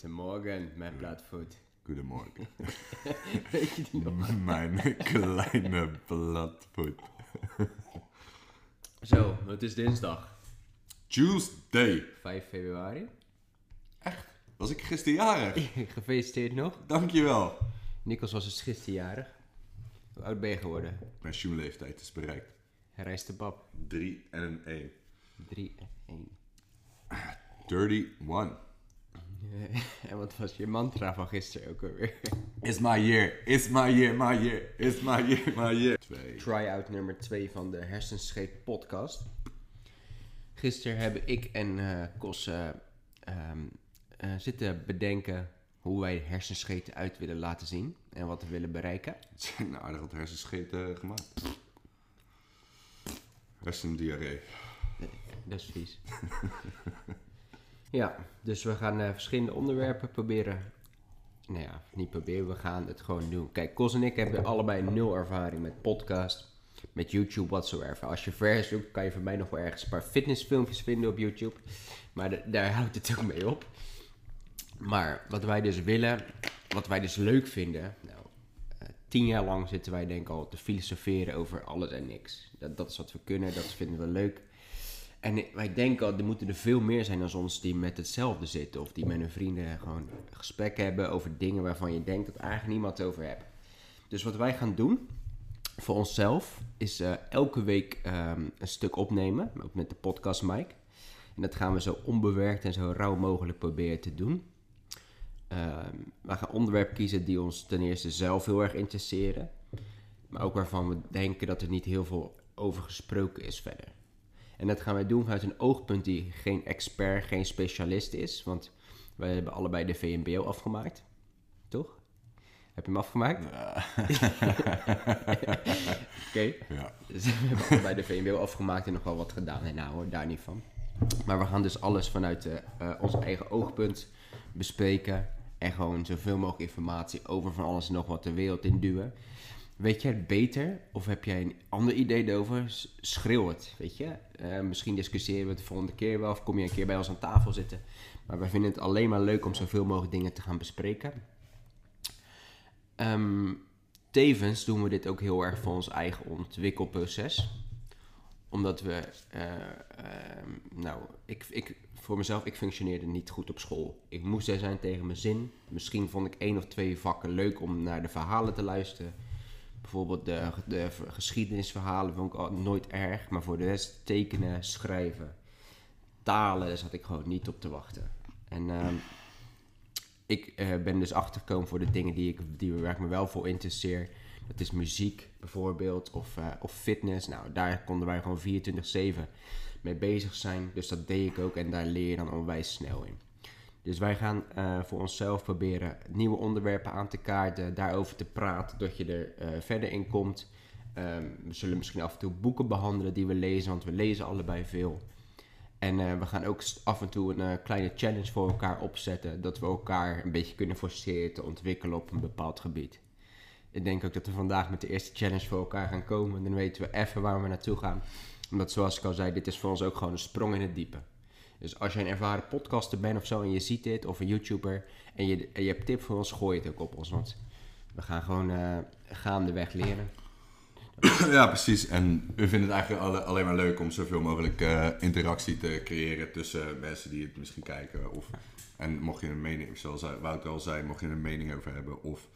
Goedemorgen, mijn platvoet. Goedemorgen. Weet je die nog? Mijn kleine bladvoet. Zo, het is dinsdag, Tuesday. 5 februari. Was ik gisteren jarig? Gefeliciteerd nog. Dankjewel. Nikos was dus gisteren jarig. Hoe oud ben je geworden? Mijn sjoemleeftijd is bereikt. Hij reist de pap. 3 en een 1. 3 1. 31. En wat was je mantra van gisteren ook alweer? Is my year. Is my year, my year. Is my year, my year. 2. Try-out nummer 2 van de Hersenscheet podcast. Gisteren hebben ik en Kos eh, zitten bedenken hoe wij hersenscheten uit willen laten zien en wat we willen bereiken. Het zijn aardig wat hersenscheten gemaakt. Hersendiarree. Dat is vies. Ja, dus we gaan eh, verschillende onderwerpen proberen. Nou ja, niet proberen, we gaan het gewoon doen. Kijk, Kos en ik hebben allebei nul ervaring met podcast, met YouTube, whatsoever. Als je ver zoekt, kan je voor mij nog wel ergens een paar fitnessfilmpjes vinden op YouTube. Maar daar houdt het ook mee op. Maar wat wij dus willen, wat wij dus leuk vinden. Nou, eh, tien jaar lang zitten wij denk ik al te filosoferen over alles en niks. Dat, dat is wat we kunnen, dat vinden we leuk. En wij denken al, er moeten er veel meer zijn dan ons die met hetzelfde zitten. Of die met hun vrienden gewoon gesprekken hebben over dingen waarvan je denkt dat eigenlijk niemand het over hebt. Dus wat wij gaan doen voor onszelf is eh, elke week ehm, een stuk opnemen. Ook met de podcast mic. En dat gaan we zo onbewerkt en zo rauw mogelijk proberen te doen. Ehm, we gaan onderwerpen kiezen die ons ten eerste zelf heel erg interesseren. Maar ook waarvan we denken dat er niet heel veel over gesproken is verder. En dat gaan wij doen vanuit een oogpunt die geen expert, geen specialist is. Want wij hebben allebei de VMBO afgemaakt. Toch? Heb je hem afgemaakt? Oké. Ja. Dus we hebben allebei de VMBO afgemaakt en nog wel wat gedaan. Nee, nou hoor, daar niet van. Maar we gaan dus alles vanuit eh, ons eigen oogpunt bespreken. En gewoon zoveel mogelijk informatie over van alles en nog wat de wereld in duwen. Weet jij het beter? Of heb jij een ander idee erover? Schreeuw het, weet je? Eh, misschien discussiëren we het de volgende keer wel. Of kom je een keer bij ons aan tafel zitten. Maar wij vinden het alleen maar leuk om zoveel mogelijk dingen te gaan bespreken. Ehm, tevens doen we dit ook heel erg voor ons eigen ontwikkelproces. Omdat we, eh, ehm, nou, ik, ik, voor mezelf, ik functioneerde niet goed op school. Ik moest er zijn tegen mijn zin. Misschien vond ik één of twee vakken leuk om naar de verhalen te luisteren. Bijvoorbeeld de, de geschiedenisverhalen vond ik al nooit erg. Maar voor de rest tekenen, schrijven, talen, daar zat ik gewoon niet op te wachten. En ehm, ik eh, ben dus achtergekomen voor de dingen die ik, die, waar ik me wel voor interesseer. Dat is muziek bijvoorbeeld, of, eh, of fitness. Nou, daar konden wij gewoon 24-7 mee bezig zijn. Dus dat deed ik ook en daar leer je dan onwijs snel in. Dus wij gaan eh, voor onszelf proberen nieuwe onderwerpen aan te kaarten, daarover te praten, dat je er eh, verder in komt. Ehm, we zullen misschien af en toe boeken behandelen die we lezen, want we lezen allebei veel. En eh, we gaan ook af en toe een kleine challenge voor elkaar opzetten, dat we elkaar een beetje kunnen forceren te ontwikkelen op een bepaald gebied. Ik denk ook dat we vandaag met de eerste challenge voor elkaar gaan komen. Dan weten we even waar we naartoe gaan. Omdat, zoals ik al zei, dit is voor ons ook gewoon een sprong in het diepe. Dus als je een ervaren podcaster bent of zo en je ziet dit, of een YouTuber, en je, je hebt tip voor ons, gooi het ook op ons. Want we gaan gewoon eh, gaandeweg leren. Ja, precies. En we vinden het eigenlijk alle- alleen maar leuk om zoveel mogelijk eh, interactie te creëren tussen mensen die het misschien kijken. Of, en mocht je een mening, zoals Wouter al zei, mocht je een mening over hebben of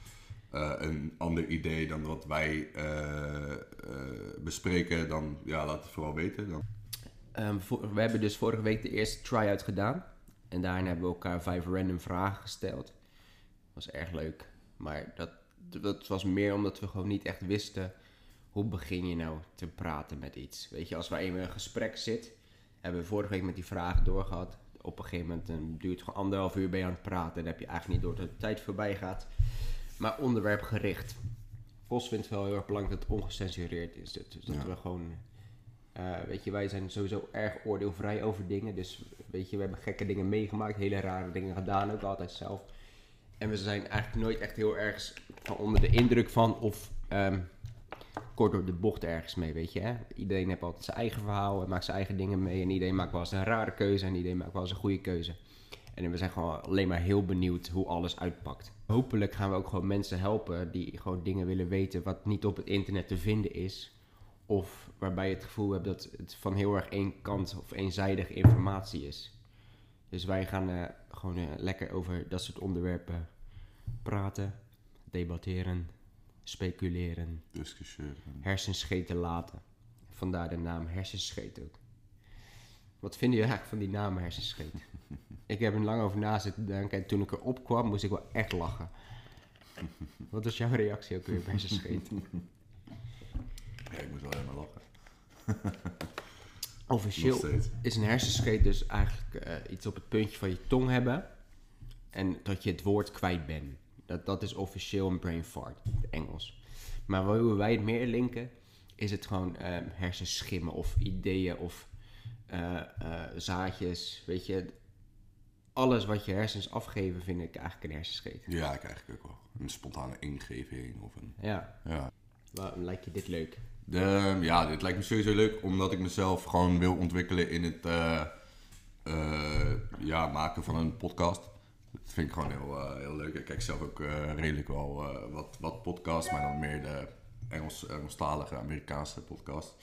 eh, een ander idee dan wat wij bespreken, dan ja, laat het vooral weten. Dan. Ehm, voor- we hebben dus vorige week de eerste try-out gedaan. En daarin hebben we elkaar vijf random vragen gesteld. was erg leuk. Maar dat, dat was meer omdat we gewoon niet echt wisten... hoe begin je nou te praten met iets. Weet je, als wij in een gesprek zit... hebben we vorige week met die vragen doorgehad. Op een gegeven moment dan duurt het gewoon anderhalf uur ben je aan het praten... en dan heb je eigenlijk niet door dat de tijd voorbij gaat. Maar onderwerpgericht. Vos vindt het wel heel erg belangrijk dat het ongecensureerd is. Dus dat Ja. we gewoon... eh, weet je, wij zijn sowieso erg oordeelvrij over dingen. Dus weet je, we hebben gekke dingen meegemaakt, hele rare dingen gedaan, ook altijd zelf. En we zijn eigenlijk nooit echt heel erg onder de indruk van of ehm, kort door de bocht ergens mee, weet je. Hè? Iedereen heeft altijd zijn eigen verhaal en maakt zijn eigen dingen mee. En iedereen maakt wel eens een rare keuze en iedereen maakt wel eens een goede keuze. En we zijn gewoon alleen maar heel benieuwd hoe alles uitpakt. Hopelijk gaan we ook gewoon mensen helpen die gewoon dingen willen weten wat niet op het internet te vinden is. Of waarbij je het gevoel hebt dat het van heel erg één kant of eenzijdige informatie is. Dus wij gaan eh, gewoon eh, lekker over dat soort onderwerpen praten, debatteren, speculeren, Discussiëren. hersenscheten laten. Vandaar de naam hersenscheet ook. Wat vinden jullie eigenlijk van die naam hersenscheet? ik heb er lang over na zitten denken en toen ik erop kwam moest ik wel echt lachen. Wat was jouw reactie ook weer op hersenscheet? Ja, ik moet wel helemaal lachen. Officieel is een hersenscheet dus eigenlijk eh, iets op het puntje van je tong hebben en dat je het woord kwijt bent. Dat, dat is officieel een brain fart, in het Engels. Maar hoe wij het meer linken, is het gewoon eh, hersenschimmen of ideeën of eh, eh, zaadjes. Weet je, alles wat je hersens afgeven vind ik eigenlijk een hersenscheet. Ja, ik eigenlijk ook wel. Een spontane ingeving of een... Ja, Ja. waarom lijkt je dit leuk? De, ja, dit lijkt me sowieso leuk omdat ik mezelf gewoon wil ontwikkelen in het eh, eh, ja, maken van een podcast. Dat vind ik gewoon heel, eh, heel leuk. Ik kijk zelf ook redelijk wel wat, wat podcasts, maar dan meer de Engels, Engelstalige Amerikaanse podcast.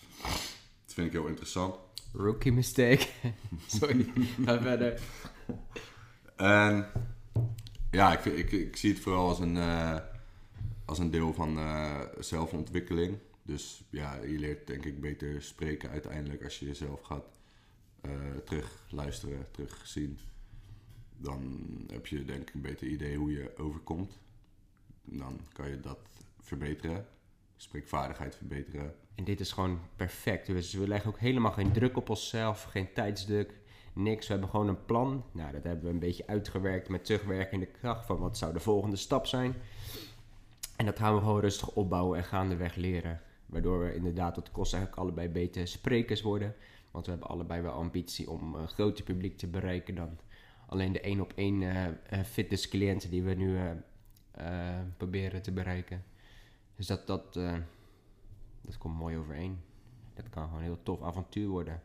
Dat vind ik heel interessant. Rookie mistake. Sorry, ga verder. En ja, ik, vind- ik, ik zie het vooral als een, als een deel van zelfontwikkeling. Dus ja, je leert denk ik beter spreken uiteindelijk als je jezelf gaat eh, terug luisteren, terugzien. Dan heb je denk ik een beter idee hoe je overkomt. Dan kan je dat verbeteren, spreekvaardigheid verbeteren. En dit is gewoon perfect. Dus we leggen ook helemaal geen druk op onszelf, geen tijdsdruk, niks. We hebben gewoon een plan. Nou, dat hebben we een beetje uitgewerkt met terugwerkende kracht van wat zou de volgende stap zijn. En dat gaan we gewoon rustig opbouwen en gaandeweg leren. Waardoor we inderdaad tot kost eigenlijk allebei betere sprekers worden. Want we hebben allebei wel ambitie om een groter publiek te bereiken dan alleen de één op één eh, eh, fitnesscliënten die we nu eh, eh, proberen te bereiken. Dus dat, dat, eh, dat komt mooi overeen. Dat kan gewoon een heel tof avontuur worden.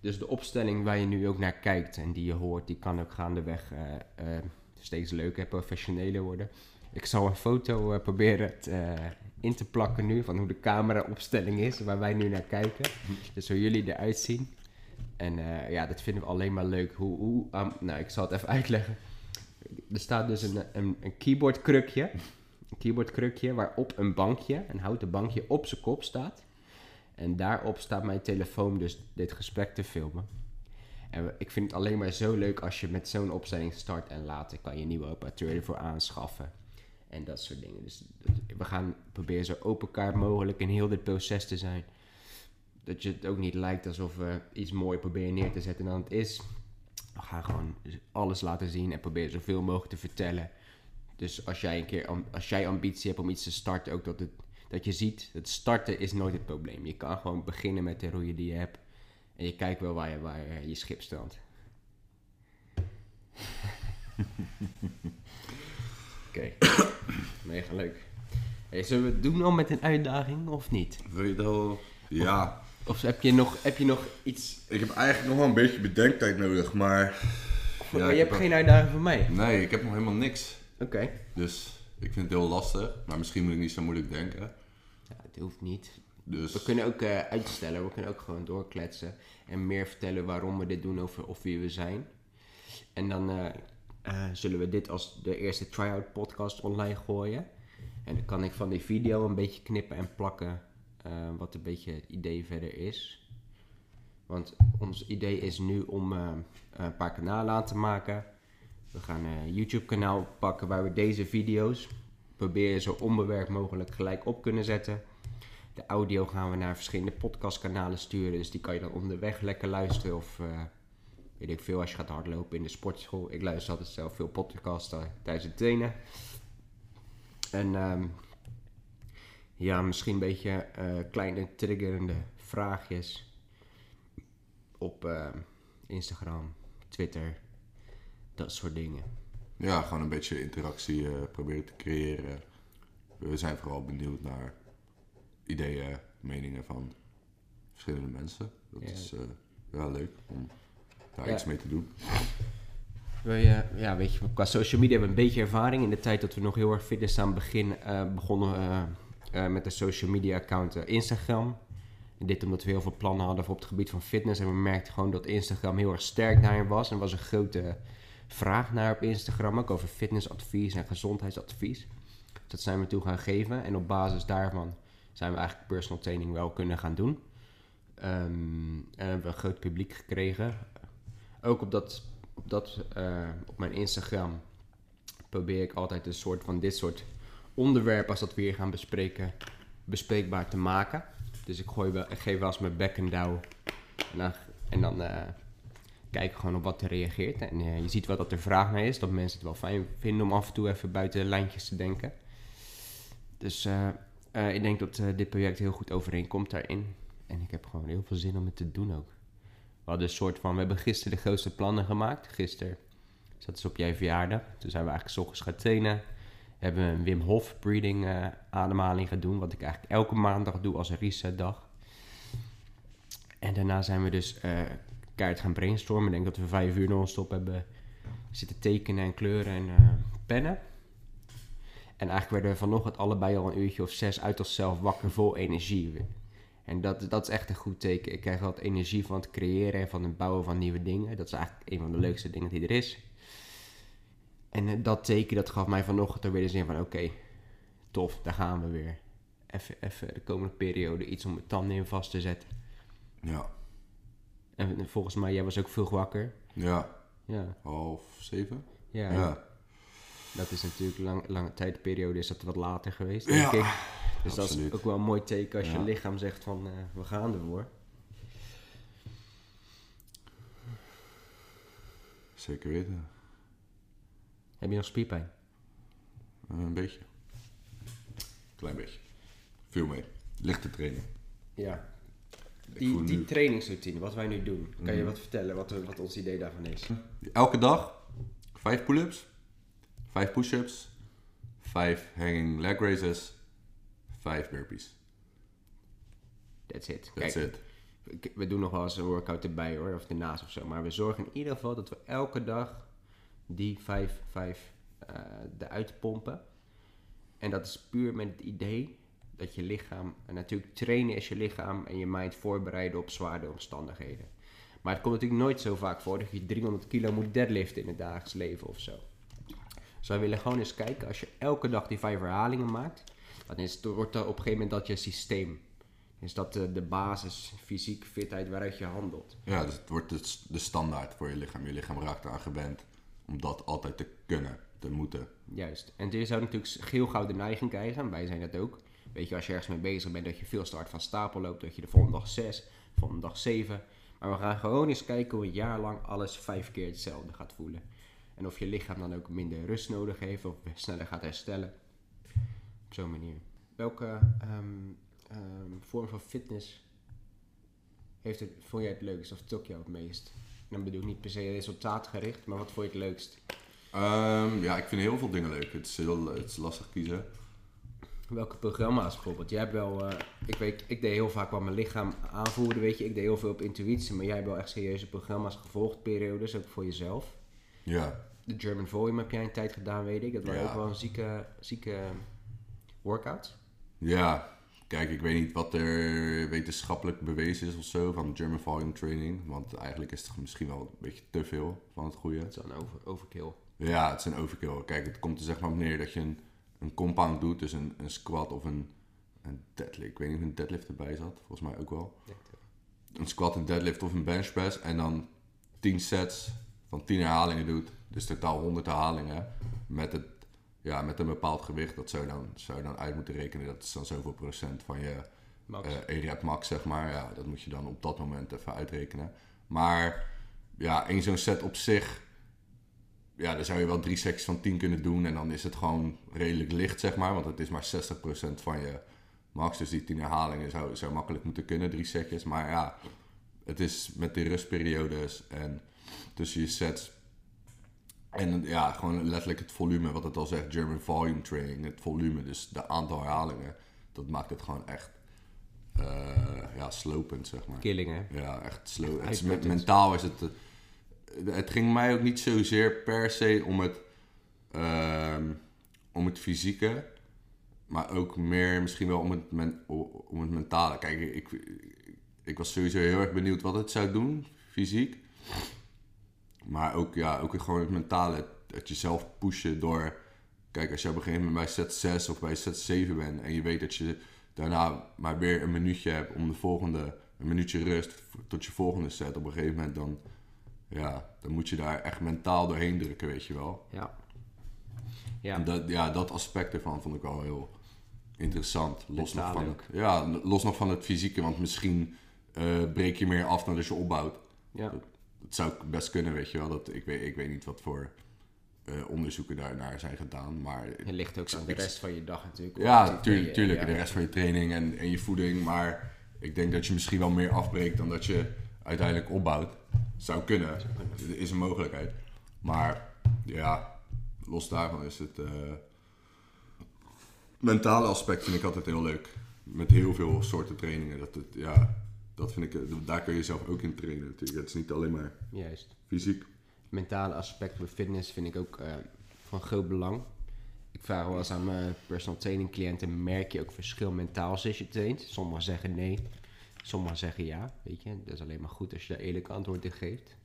Dus de opstelling waar je nu ook naar kijkt en die je hoort, die kan ook gaandeweg eh, eh, steeds leuker en professioneler worden. Ik zal een foto eh, proberen te, eh, in te plakken nu van hoe de cameraopstelling is, waar wij nu naar kijken. Dus hoe jullie eruit zien. En eh, ja, dat vinden we alleen maar leuk. Hoe, hoe, ah, nou, ik zal het even uitleggen. Er staat dus een, een, een keyboardkrukje. Een keyboardkrukje waarop een bankje, een houten bankje, op zijn kop staat. En daarop staat mijn telefoon dus dit gesprek te filmen. En ik vind het alleen maar zo leuk als je met zo'n opstelling start en later kan je nieuwe apparatuur ervoor aanschaffen. En dat soort dingen. Dus we gaan proberen zo open kaart mogelijk in heel dit proces te zijn. Dat je het ook niet lijkt alsof we iets mooi proberen neer te zetten dan het is. We gaan gewoon alles laten zien en proberen zoveel mogelijk te vertellen. Dus als jij een keer als jij ambitie hebt om iets te starten, ook dat, het, dat je ziet, het starten is nooit het probleem. Je kan gewoon beginnen met de roeien die je hebt. En je kijkt wel waar je, waar je, je schip strandt. Oké, mega leuk. Hey, zullen we het doen al met een uitdaging of niet? Wil je dat? Ja, Of heb je nog, heb je nog iets... ik heb eigenlijk nog wel een beetje bedenktijd nodig, maar... Ja, maar je hebt heb geen uitdaging voor mij? Nee, ik heb nog helemaal niks. Oké. Dus ik vind het heel lastig. Maar misschien moet ik niet zo moeilijk denken. Ja, het hoeft niet. Dus We kunnen ook eh, uitstellen, we kunnen ook gewoon doorkletsen en meer vertellen waarom we dit doen over of wie we zijn. En dan eh, eh, zullen we dit als de eerste try-out podcast online gooien. En dan kan ik van die video een beetje knippen en plakken eh, wat een beetje het idee verder is. Want ons idee is nu om eh, een paar kanalen aan te maken. We gaan een YouTube kanaal pakken waar we deze video's proberen zo onbewerkt mogelijk gelijk op kunnen zetten. De audio gaan we naar verschillende podcastkanalen sturen. Dus die kan je dan onderweg lekker luisteren. Of weet ik veel als je gaat hardlopen in de sportschool. Ik luister altijd zelf veel podcasts eh, tijdens het trainen. En ehm, ja, misschien een beetje eh, kleine triggerende vraagjes op eh, Instagram, Twitter, dat soort dingen. ja, gewoon een beetje interactie eh, proberen te creëren. We zijn vooral benieuwd naar ideeën, meningen van verschillende mensen. Dat Ja. is ja, leuk om daar iets mee te doen. We, ja, weet je, qua social media hebben we een beetje ervaring. In de tijd dat we nog heel erg fitness aan het begin uh, begonnen uh, met de social media account Instagram. En dit omdat we heel veel plannen hadden op het gebied van fitness. En we merkten gewoon dat Instagram heel erg sterk daarin was. En er was een grote vraag naar op Instagram, ook over fitnessadvies en gezondheidsadvies. Dat zijn we toen gaan geven. En op basis daarvan zijn we eigenlijk personal training wel kunnen gaan doen. Um, en hebben we een groot publiek gekregen. Ook op, dat, op, dat, uh, op mijn Instagram probeer ik altijd een soort van dit soort onderwerpen, als dat we hier gaan bespreken, bespreekbaar te maken. Dus ik, gooi wel, ik geef wel eens mijn back and down. En dan, en dan uh, kijk ik gewoon op wat er reageert. En uh, je ziet wel dat er vraag naar is. Dat mensen het wel fijn vinden om af en toe even buiten de lijntjes te denken. Dus ik denk dat dit project heel goed overeenkomt daarin. En ik heb gewoon heel veel zin om het te doen ook. We hadden een soort van... We hebben gisteren de grootste plannen gemaakt. Gisteren zat ze op jij verjaardag. Toen zijn we eigenlijk s ochtends gaan trainen hebben een Wim Hof breathing uh, ademhaling gaan doen. Wat ik eigenlijk elke maandag doe als een resetdag. En daarna zijn we dus uh, kaart gaan brainstormen. Ik denk dat we vijf uur non-stop hebben zitten tekenen en kleuren en uh, pennen. En eigenlijk werden we vanochtend allebei al een uurtje of zes uit onszelf wakker vol energie. En dat, dat is echt een goed teken. Ik krijg wat energie van het creëren en van het bouwen van nieuwe dingen. Dat is eigenlijk een van de leukste dingen die er is. En eh, dat teken dat gaf mij vanochtend er weer de zin van oké, tof, daar gaan we weer. Even, even de komende periode iets om mijn tanden in vast te zetten. Ja. En volgens mij, jij was ook vroeg wakker. Ja. Ja. Half zeven? Ja. Ja. Dat is natuurlijk lang, lange tijdperiode is dat wat later geweest, Ja, denk ik. Dus absoluut. dat is ook wel een mooi teken als je lichaam zegt van eh, we gaan ervoor. Zeker weten. Heb je nog spierpijn? Eh, een beetje. Klein beetje. Veel mee. Lichte training. Ja. Die, die nu- trainingsroutine, wat wij nu doen, kan je Mhm. wat vertellen wat, wat ons idee daarvan is? Elke dag vijf pull-ups, vijf push-ups, vijf hanging leg raises, vijf burpees. That's it. That's Kijk, it. ik- we doen nog wel eens een workout erbij hoor, of ernaast of zo. Maar we zorgen in ieder geval dat we elke dag die vijf, vijf eh eruit pompen. En dat is puur met het idee dat je lichaam, en natuurlijk trainen is je lichaam en je mind voorbereiden op zware omstandigheden. Maar het komt natuurlijk nooit zo vaak voor dat je 300 kilo moet deadliften in het dagelijks leven of zo. Dus wij willen gewoon eens kijken, als je elke dag die vijf herhalingen maakt, dan is, het- wordt dat op een gegeven moment dat je systeem. Is dat de, de basis, fysiek, fitheid waaruit je handelt. Ja, dus het wordt de, de standaard voor je lichaam. Je lichaam raakt eraan gewend om dat altijd te kunnen, te moeten. Juist. En je zou natuurlijk geel gouden neiging krijgen. En wij zijn dat ook. Weet je, als je ergens mee bezig bent, dat je veel start van stapel loopt. Dat je de volgende dag 6, de volgende dag 7. Maar we gaan gewoon eens kijken hoe een jaar lang alles vijf keer hetzelfde gaat voelen. En of je lichaam dan ook minder rust nodig heeft of sneller gaat herstellen. Zo'n manier. Welke ehm, ehm, vorm van fitness heeft het, vond jij het leukst of trok jou het meest? Dan bedoel ik niet per se resultaatgericht, maar wat vond je het leukst? Ehm, ja, ik vind heel veel dingen leuk. Het is, heel, het is lastig kiezen. Welke programma's bijvoorbeeld? Jij hebt wel, eh, ik weet, ik deed heel vaak wat mijn lichaam aanvoerde, weet je. Ik deed heel veel op intuïtie, maar jij hebt wel echt serieuze programma's gevolgd, periodes, ook voor jezelf. Ja, De German Volume heb jij een tijd gedaan, weet ik. Dat waren Ja. ook wel een zieke, zieke workouts. ja. Kijk, ik weet niet wat er wetenschappelijk bewezen is of zo van German Volume Training. Want eigenlijk is het misschien wel een beetje te veel van het goede. Dat is een over, overkill. Ja, het is een overkill. Kijk, het komt er zeg maar op neer dat je een, een compound doet, dus een, een squat of een, een deadlift. Ik weet niet of een deadlift erbij zat, volgens mij ook wel. Een squat, een deadlift of een bench press en dan 10 sets van 10 herhalingen doet. Dus totaal 100 herhalingen met, het, ja, met een bepaald gewicht. Dat zou je dan, zou je dan uit moeten rekenen. Dat is dan zoveel procent van je Max. eh rep max, zeg maar. Ja, dat moet je dan op dat moment even uitrekenen. Maar ja, één zo'n set op zich, ja, dan zou je wel drie sets van 10 kunnen doen. En dan is het gewoon redelijk licht, zeg maar. Want het is maar 60% van je max. Dus die 10 herhalingen zou, zou makkelijk moeten kunnen, drie setjes. Maar ja, het is met die rustperiodes en tussen je sets. En ja, gewoon letterlijk het volume, wat het al zegt, German volume training. Het volume, dus de aantal herhalingen, dat maakt het gewoon echt eh, ja, slopend, zeg maar. Killing, hè? Ja, echt slow. Het mentaal is het, eh, het ging mij ook niet zozeer per se om het, ehm, om het fysieke, maar ook meer misschien wel om het, men, om het mentale. Kijk, ik, ik was sowieso heel erg benieuwd wat het zou doen, fysiek. Maar ook, ja, ook gewoon het mentale, het jezelf pushen door... Kijk, als je op een gegeven moment bij set 6 of bij set 7 bent en je weet dat je daarna maar weer een minuutje hebt om de volgende, een minuutje rust tot je volgende set, op een gegeven moment dan ja, dan moet je daar echt mentaal doorheen drukken, weet je wel. Ja. Ja. En dat, ja, dat aspect ervan vond ik wel heel interessant. Los nog, van het, ja, los nog van het fysieke, want misschien uh, breek je meer af als je opbouwt. Ja. Dat, zou best kunnen, weet je wel. Dat, ik, weet, ik weet niet wat voor uh, onderzoeken daarnaar zijn gedaan, maar... Het ligt ook aan de rest van je dag natuurlijk. Ja, tuurlijk, tuurlijk de rest van je training en, en je voeding, maar ik denk dat je misschien wel meer afbreekt dan dat je uiteindelijk opbouwt. Zou kunnen. Er is een mogelijkheid. Maar ja, los daarvan is het. Uh, mentale aspect vind ik altijd heel leuk. Met heel veel soorten trainingen. Dat, het, ja, dat vind ik, daar kun je zelf ook in trainen natuurlijk. Het is niet alleen maar Juist. fysiek. Mentale aspect bij fitness vind ik ook uh, van groot belang. Ik vraag wel eens aan mijn personal training cliënten: merk je ook verschil mentaal als je traint? Sommigen zeggen nee. Sommigen zeggen ja, weet je. Dat is alleen maar goed als je daar eerlijk antwoord in geeft.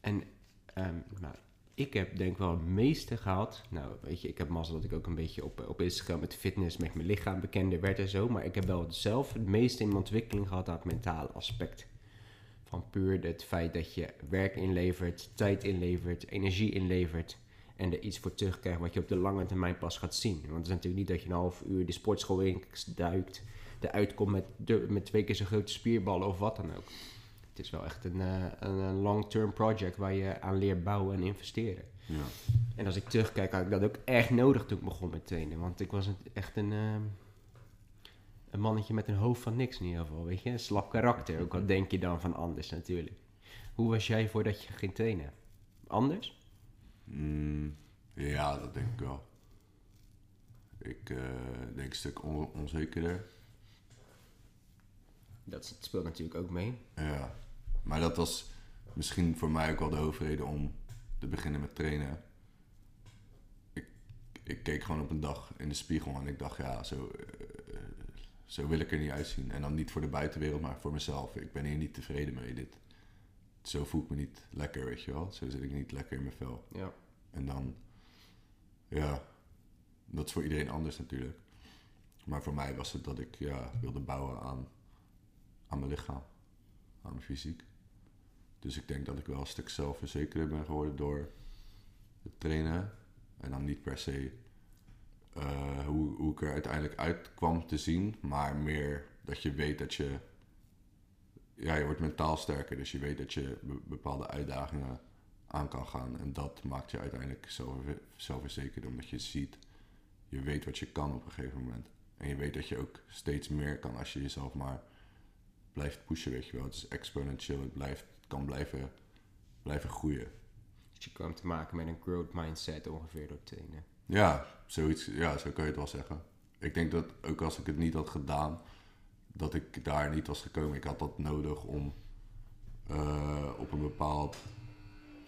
En um, nou, ik heb denk wel het meeste gehad. Nou, weet je, ik heb mazzel dat ik ook een beetje op, op Instagram met fitness, met mijn lichaam bekender werd en zo. Maar ik heb wel zelf het meeste in mijn ontwikkeling gehad aan het mentale aspect. Van puur het feit dat je werk inlevert, tijd inlevert, energie inlevert. En er iets voor terugkrijgt wat je op de lange termijn pas gaat zien. Want het is natuurlijk niet dat je een half uur de sportschool in duikt eruit komt met, met twee keer zo'n grote spierballen of wat dan ook. Het is wel echt een, uh, een long-term project waar je aan leert bouwen en investeren. Ja. En als ik terugkijk, had ik dat ook echt nodig toen ik begon met trainen. Want ik was echt een, uh, een mannetje met een hoofd van niks in ieder geval. Weet je, een slap karakter. Ook al denk je dan van anders natuurlijk. Hoe was jij voordat je ging trainen? Anders? Mm, ja, dat denk ik wel. Ik uh, denk een stuk on onzekerder. Dat speelt natuurlijk ook mee. Ja, maar dat was misschien voor mij ook wel de hoofdreden om te beginnen met trainen. Ik, ik keek gewoon op een dag in de spiegel en ik dacht, ja, zo, uh, zo wil ik er niet uitzien. En dan niet voor de buitenwereld, maar voor mezelf. Ik ben hier niet tevreden mee. Dit, zo voel ik me niet lekker, weet je wel. Zo zit ik niet lekker in mijn vel. Ja. En dan, ja, dat is voor iedereen anders natuurlijk. Maar voor mij was het dat ik ja, wilde bouwen aan aan mijn lichaam, aan mijn fysiek. Dus ik denk dat ik wel een stuk zelfverzekerder ben geworden door het trainen. En dan niet per se uh, hoe, hoe ik er uiteindelijk uit kwam te zien, maar meer dat je weet dat je. Ja, je wordt mentaal sterker, dus je weet dat je bepaalde uitdagingen aan kan gaan. En dat maakt je uiteindelijk zelfverzekerd, omdat je ziet, je weet wat je kan op een gegeven moment. En je weet dat je ook steeds meer kan als je jezelf maar blijft pushen, weet je wel. Het is exponentieel, het, blijft, kan blijven, blijven groeien. Dus je kan te maken met een growth mindset ongeveer door trainen. Ja, zoiets, ja, zo kan je het wel zeggen. Ik denk dat ook als ik het niet had gedaan, dat ik daar niet was gekomen. Ik had dat nodig om uh, op een bepaald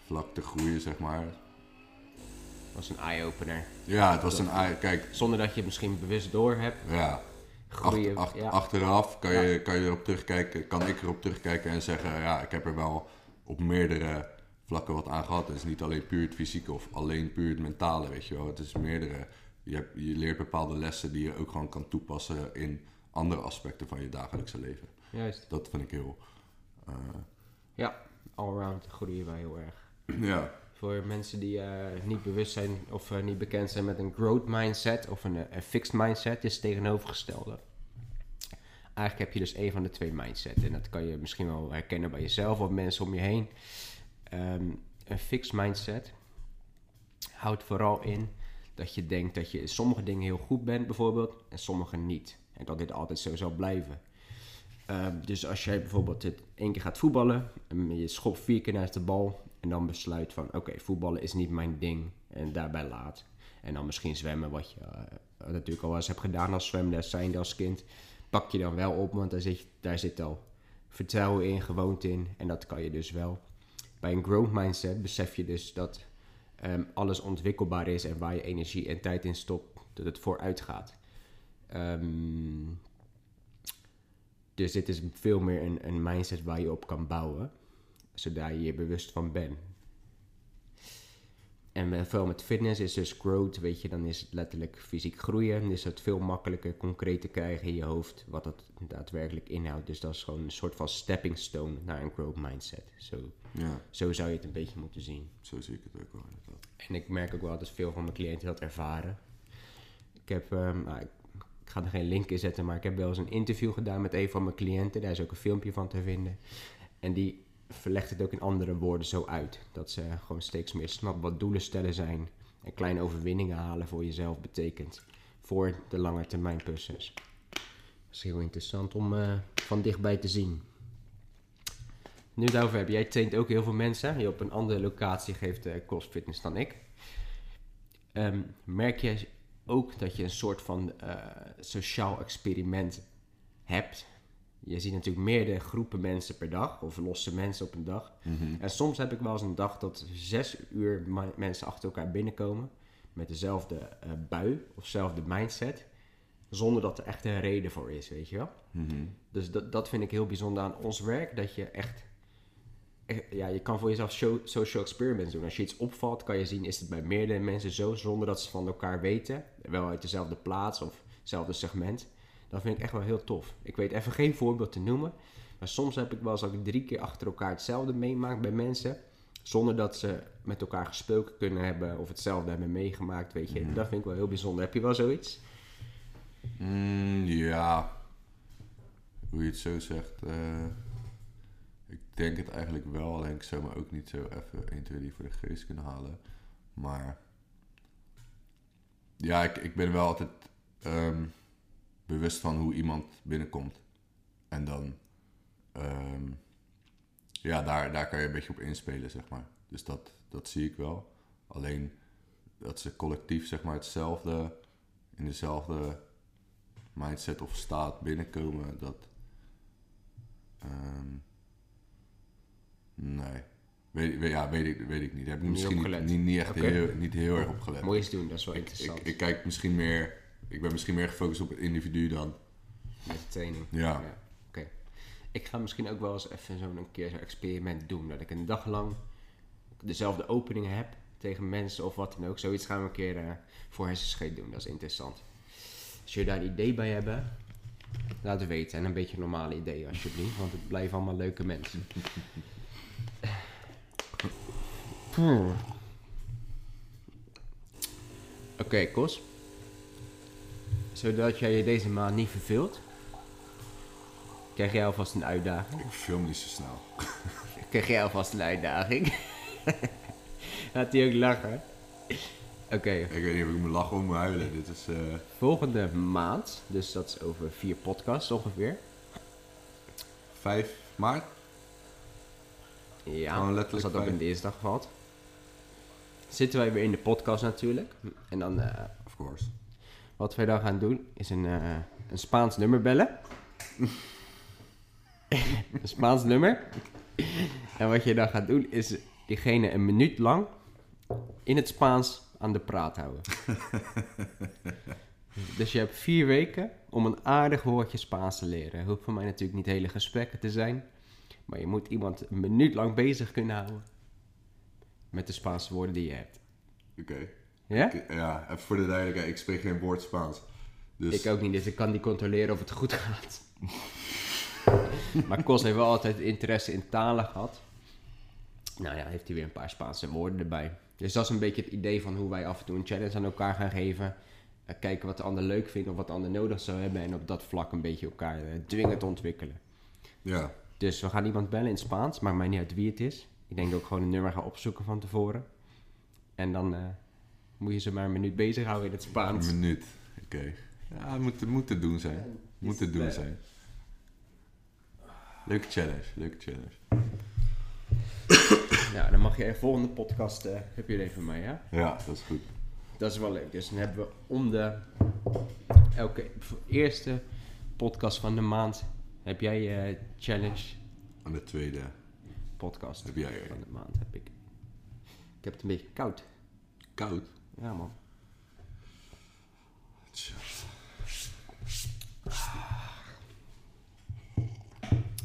vlak te groeien, zeg maar. Het was een eye-opener. Ja, het was een eye... Kijk... Zonder dat je het misschien bewust door hebt. Ja, Achteraf kan je, kan je erop terugkijken, kan ik erop terugkijken en zeggen, ja, ik heb er wel op meerdere vlakken wat aan gehad. Het is niet alleen puur het fysieke of alleen puur het mentale, weet je wel. Het is meerdere. Je, hebt, je leert bepaalde lessen die je ook gewoon kan toepassen in andere aspecten van je dagelijkse leven. Juist. Dat vind ik heel... Uh... ja, allround groeien wij heel erg. Ja. Voor mensen die uh, niet bewust zijn of uh, niet bekend zijn met een growth mindset of een, een fixed mindset, is het tegenovergestelde eigenlijk heb je dus één van de twee mindset. En dat kan je misschien wel herkennen bij jezelf of mensen om je heen. Ehm, een fixed mindset houdt vooral in dat je denkt dat je in sommige dingen heel goed bent, bijvoorbeeld, en sommige niet. En dat dit altijd zo zal blijven. Ehm, dus als jij bijvoorbeeld dit één keer gaat voetballen, en je schopt vier keer naast de bal, en dan besluit van oké, voetballen is niet mijn ding, en daarbij laat. En dan misschien zwemmen, wat je uh, natuurlijk al eens hebt gedaan als zwemles zijnde als kind pak je dan wel op, want daar zit, daar zit al vertrouwen in, gewoonte in. En dat kan je dus wel. Bij een growth mindset besef je dus dat ehm, alles ontwikkelbaar is en waar je energie en tijd in stopt, dat het vooruit gaat. Ehm, dus dit is veel meer een, een mindset waar je op kan bouwen, zodat je je bewust van bent. En met- veel met fitness is dus growth, weet je, dan is het letterlijk fysiek groeien. Dan is het veel makkelijker concreet te krijgen in je hoofd wat dat daadwerkelijk inhoudt. Dus dat is gewoon een soort van stepping stone naar een growth mindset. Zo, Ja, zo zou je het een beetje moeten zien. zo zie ik het ook wel inderdaad. En ik merk ook wel dat veel van mijn cliënten dat ervaren. Ik heb, ehm, nou, ik, ik ga er geen link in zetten, maar ik heb wel eens een interview gedaan met een van mijn cliënten. Daar is ook een filmpje van te vinden. En die verlegt het ook in andere woorden zo uit. Dat ze gewoon steeds meer snapt wat doelen stellen zijn. En kleine overwinningen halen voor jezelf betekent. Voor de lange termijn proces. Dat is heel interessant om eh, van dichtbij te zien. Nu het over heb, jij traint ook heel veel mensen. Je op een andere locatie geeft eh crossfitness dan ik. Ehm, merk je ook dat je een soort van eh, sociaal experiment hebt? Je ziet natuurlijk meerdere groepen mensen per dag, of losse mensen op een dag. En soms heb ik wel eens een dag dat zes uur mensen achter elkaar binnenkomen. Met dezelfde eh, bui of dezelfde mindset. Zonder dat er echt een reden voor is, weet je wel? Dus dat, dat vind ik heel bijzonder aan ons werk. Dat je echt, echt- ja, je kan voor jezelf show- social experiments doen. Als je iets opvalt, kan je zien, is het bij meerdere mensen zo, zonder dat ze van elkaar weten. Wel uit dezelfde plaats of hetzelfde segment. Dat vind ik echt wel heel tof. Ik weet even geen voorbeeld te noemen. Maar soms heb ik wel eens dat ik drie keer achter elkaar hetzelfde meemaak bij mensen. Zonder dat ze met elkaar gesproken kunnen hebben of hetzelfde hebben meegemaakt, weet je. Dat vind ik wel heel bijzonder. Heb je wel zoiets? Mm, ja, hoe je het zo zegt. eh, ik denk het eigenlijk wel, alleen ik zou me ook niet zo even 1, 2, 3 voor de geest kunnen halen. Maar ja, ik, ik ben wel altijd ehm, bewust van hoe iemand binnenkomt. En dan, ehm, ja, daar, daar kan je een beetje op inspelen, zeg maar. Dus dat, dat zie ik wel. Alleen dat ze collectief, zeg maar, hetzelfde, in dezelfde mindset of staat binnenkomen, dat. ehm, nee. Weet, weet- ja, weet ik, weet ik niet. Daar heb ik Niet misschien niet, niet, niet echt heel, niet heel erg op gelet. Je eens doen, dat is wel ik, interessant. ik, ik kijk misschien meer. Ik ben misschien meer gefocust op het individu dan. Met de training. Ja. Oké. Ik ga misschien ook wel eens even zo'n keer zo'n experiment doen. Dat ik een dag lang dezelfde openingen heb tegen mensen of wat dan ook. Zoiets gaan we een keer eh, voor hersenscheet doen. Dat is interessant. Als jullie daar een idee bij hebben, laat het weten. En een beetje normale ideeën alsjeblieft. Want het blijven allemaal leuke mensen. Oké, Kos. Zodat jij je deze maand niet verveelt, krijg jij alvast een uitdaging. Ik film niet zo snel. Krijg jij alvast een uitdaging. Laat hij ook lachen. Oké, Ik weet niet of ik moet lachen of moet huilen. Dit is. eh, volgende maand, dus dat is over vier podcasts ongeveer. 5 maart. Ja, Gewoon als letterlijk dat op vijf. een dinsdag valt. Zitten wij weer in de podcast natuurlijk. En dan, eh, Of course. Wat wij dan gaan doen, is een, eh, een Spaans nummer bellen. een Spaans nummer. En wat je dan gaat doen, is diegene een minuut lang in het Spaans aan de praat houden. dus je hebt vier weken om een aardig woordje Spaans te leren. Hoeft voor mij natuurlijk niet hele gesprekken te zijn. Maar je moet iemand een minuut lang bezig kunnen houden. Met de Spaanse woorden die je hebt. Oké. Ja? Ik- Ja, even voor de duidelijkheid. Ik spreek geen woord Spaans. Dus Ik ook niet, dus ik kan niet controleren of het goed gaat. maar Kos heeft wel altijd interesse in talen gehad. Nou ja, heeft hij weer een paar Spaanse woorden erbij. Dus dat is een beetje het idee van hoe wij af en toe een challenge aan elkaar gaan geven. Eh, kijken wat de ander leuk vindt of wat de ander nodig zou hebben. En op dat vlak een beetje elkaar eh, dwingen te ontwikkelen. ja. Dus we gaan iemand bellen in Spaans. Maakt mij niet uit wie het is. Ik denk dat ik gewoon een nummer ga opzoeken van tevoren. En dan eh, moet je ze maar een minuut bezighouden in het Spaans. Een minuut. Oké. Ja, moet, het moet te doen zijn. Moet te doen zijn. Leuke challenge. Leuke challenge. Ja, dan mag je de volgende podcast, eh, heb je er even mee, ja? Ja, dat is goed. Dat is wel leuk. Dus dan hebben we om de elke eerste podcast van de maand heb jij je challenge. Aan de tweede. podcast Heb jij er? van de maand heb ik. Ik heb het een beetje koud. Koud. Ja man. Tja.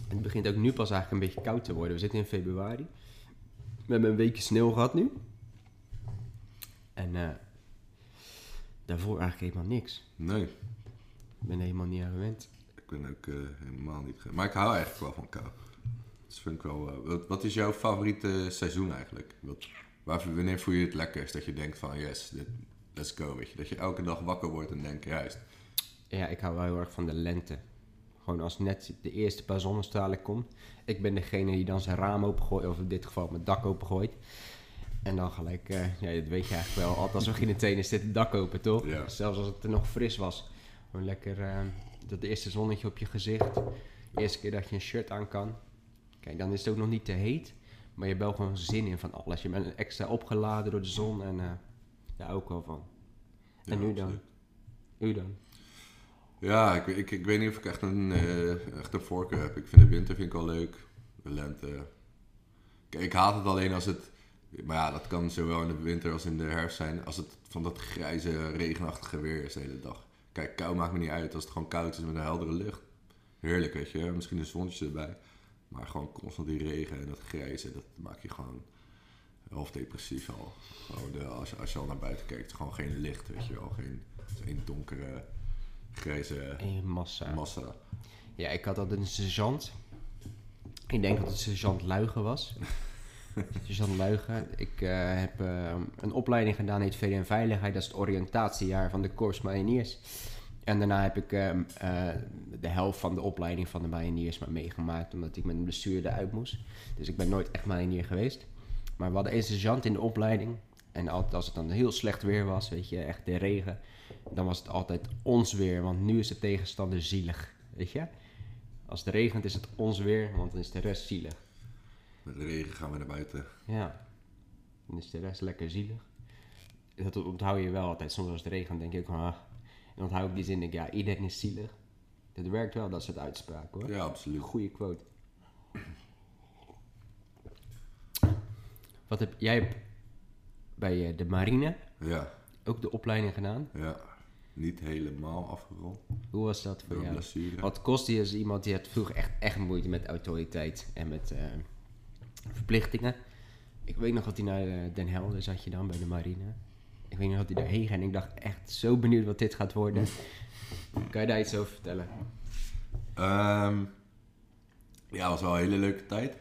Het begint ook nu pas eigenlijk een beetje koud te worden. We zitten in februari. We hebben een weekje sneeuw gehad nu. En eh, daarvoor eigenlijk helemaal niks. Nee, Ik ben er helemaal niet aan gewend. ik ben ook eh, helemaal niet... ge- Maar ik hou eigenlijk wel van kou. Dat vind ik wel... eh, wat, wat is jouw favoriete seizoen eigenlijk? Wat, waar, wanneer voel je het lekkerst? Dat je denkt van, yes, dit, let's go, weet je. Dat je elke dag wakker wordt en denkt, juist. Ja, ik hou wel heel erg van de lente. Gewoon als net de eerste paar zonnestralen komt. Ik ben degene die dan zijn raam opengooit, of in dit geval mijn dak opengooit. En dan gelijk, eh, ja, dat weet je eigenlijk wel. Altijd als we beginnen trainen zit het dak open, toch? Ja. Zelfs als het er nog fris was. Gewoon lekker eh, dat eerste zonnetje op je gezicht. De eerste keer dat je een shirt aan kan. Kijk, dan is het ook nog niet te heet. Maar je hebt wel gewoon zin in van alles. Je bent extra opgeladen door de zon en eh daar ook wel van. En Ja, nu dan? U dan? Ja, ik, ik, ik weet niet of ik echt een, echt een voorkeur heb. Ik vind de winter vind ik wel leuk. De lente. Kijk, ik haat het alleen als het... Maar ja, dat kan zowel in de winter als in de herfst zijn. Als het van dat grijze, regenachtige weer is de hele dag. Kijk, kou maakt me niet uit. Als het gewoon koud is met een heldere lucht. Heerlijk, weet je. Misschien een zonnetje erbij. Maar gewoon constant die regen en dat grijze, dat maakt je gewoon half depressief al. Gewoon de, als, als je al naar buiten kijkt, gewoon geen licht, weet je wel. Geen, één donkere, grijze massa. massa. Ja, ik had altijd een sergeant. Ik denk dat het sergeant Luigen was. sergeant Luigen. Ik eh, heb eh, een opleiding gedaan, heet VDN Veiligheid. Dat is het oriëntatiejaar van de Corps Mariniers. En daarna heb ik ehm, eh, de helft van de opleiding van de mariniers maar meegemaakt. Omdat ik met een blessure eruit moest. Dus ik ben nooit echt marinier geweest. Maar we hadden een sergeant in de opleiding. En altijd als het dan heel slecht weer was, weet je, echt de regen. Dan was het altijd ons weer, want nu is de tegenstander zielig. Weet je? Als het regent is het ons weer, want dan is de rest zielig. Met de regen gaan we naar buiten. Ja. Dan is de rest lekker zielig. Dat onthoud je wel altijd. Soms als het regent denk ik, ah. En onthoud ik die zin, denk ik, ja, iedereen is zielig. Dat werkt wel, dat soort uitspraken hoor. Ja, absoluut. Goeie quote. Wat heb jij hebt bij eh, de marine Ja, ook de opleiding gedaan? ja. Niet helemaal afgerond. Hoe was dat voor Door jou? blessure. Wat kost die als iemand die had vroeger echt, echt moeite met autoriteit en met eh, verplichtingen? Ik weet nog dat hij naar eh, Den Helder zat je dan bij de marine. Ik weet nog dat hij daarheen ging en ik dacht echt zo benieuwd wat dit gaat worden. Kan je daar iets over vertellen? Ehm, ja, het was wel een hele leuke tijd.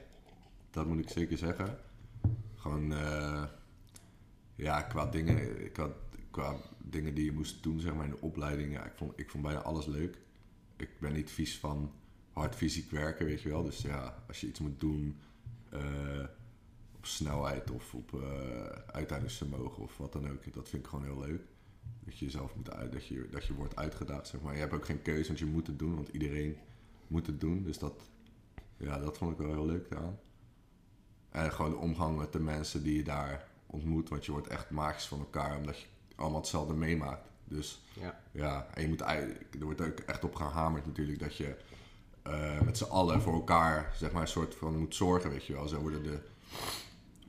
Dat moet ik zeker zeggen. Gewoon, eh, ja, qua dingen, qua, qua dingen die je moest doen, zeg maar, in de opleiding. Ja, ik vond, ik vond bijna alles leuk. Ik ben niet vies van hard fysiek werken, weet je wel. Dus ja, als je iets moet doen eh, op snelheid of op eh uithoudingsvermogen of wat dan ook, dat vind ik gewoon heel leuk. Dat je jezelf moet uit, dat je, dat je wordt uitgedaagd, zeg maar. Je hebt ook geen keuze, want je moet het doen, want iedereen moet het doen. Dus dat, ja, dat vond ik wel heel leuk aan. En gewoon de omgang met de mensen die je daar ontmoet, want je wordt echt magisch van elkaar, omdat je allemaal hetzelfde meemaakt. Dus Ja. ja, en je moet, er wordt ook echt op gehamerd natuurlijk dat je eh, met z'n allen voor elkaar zeg maar, een soort van moet zorgen, weet je wel. Zo worden de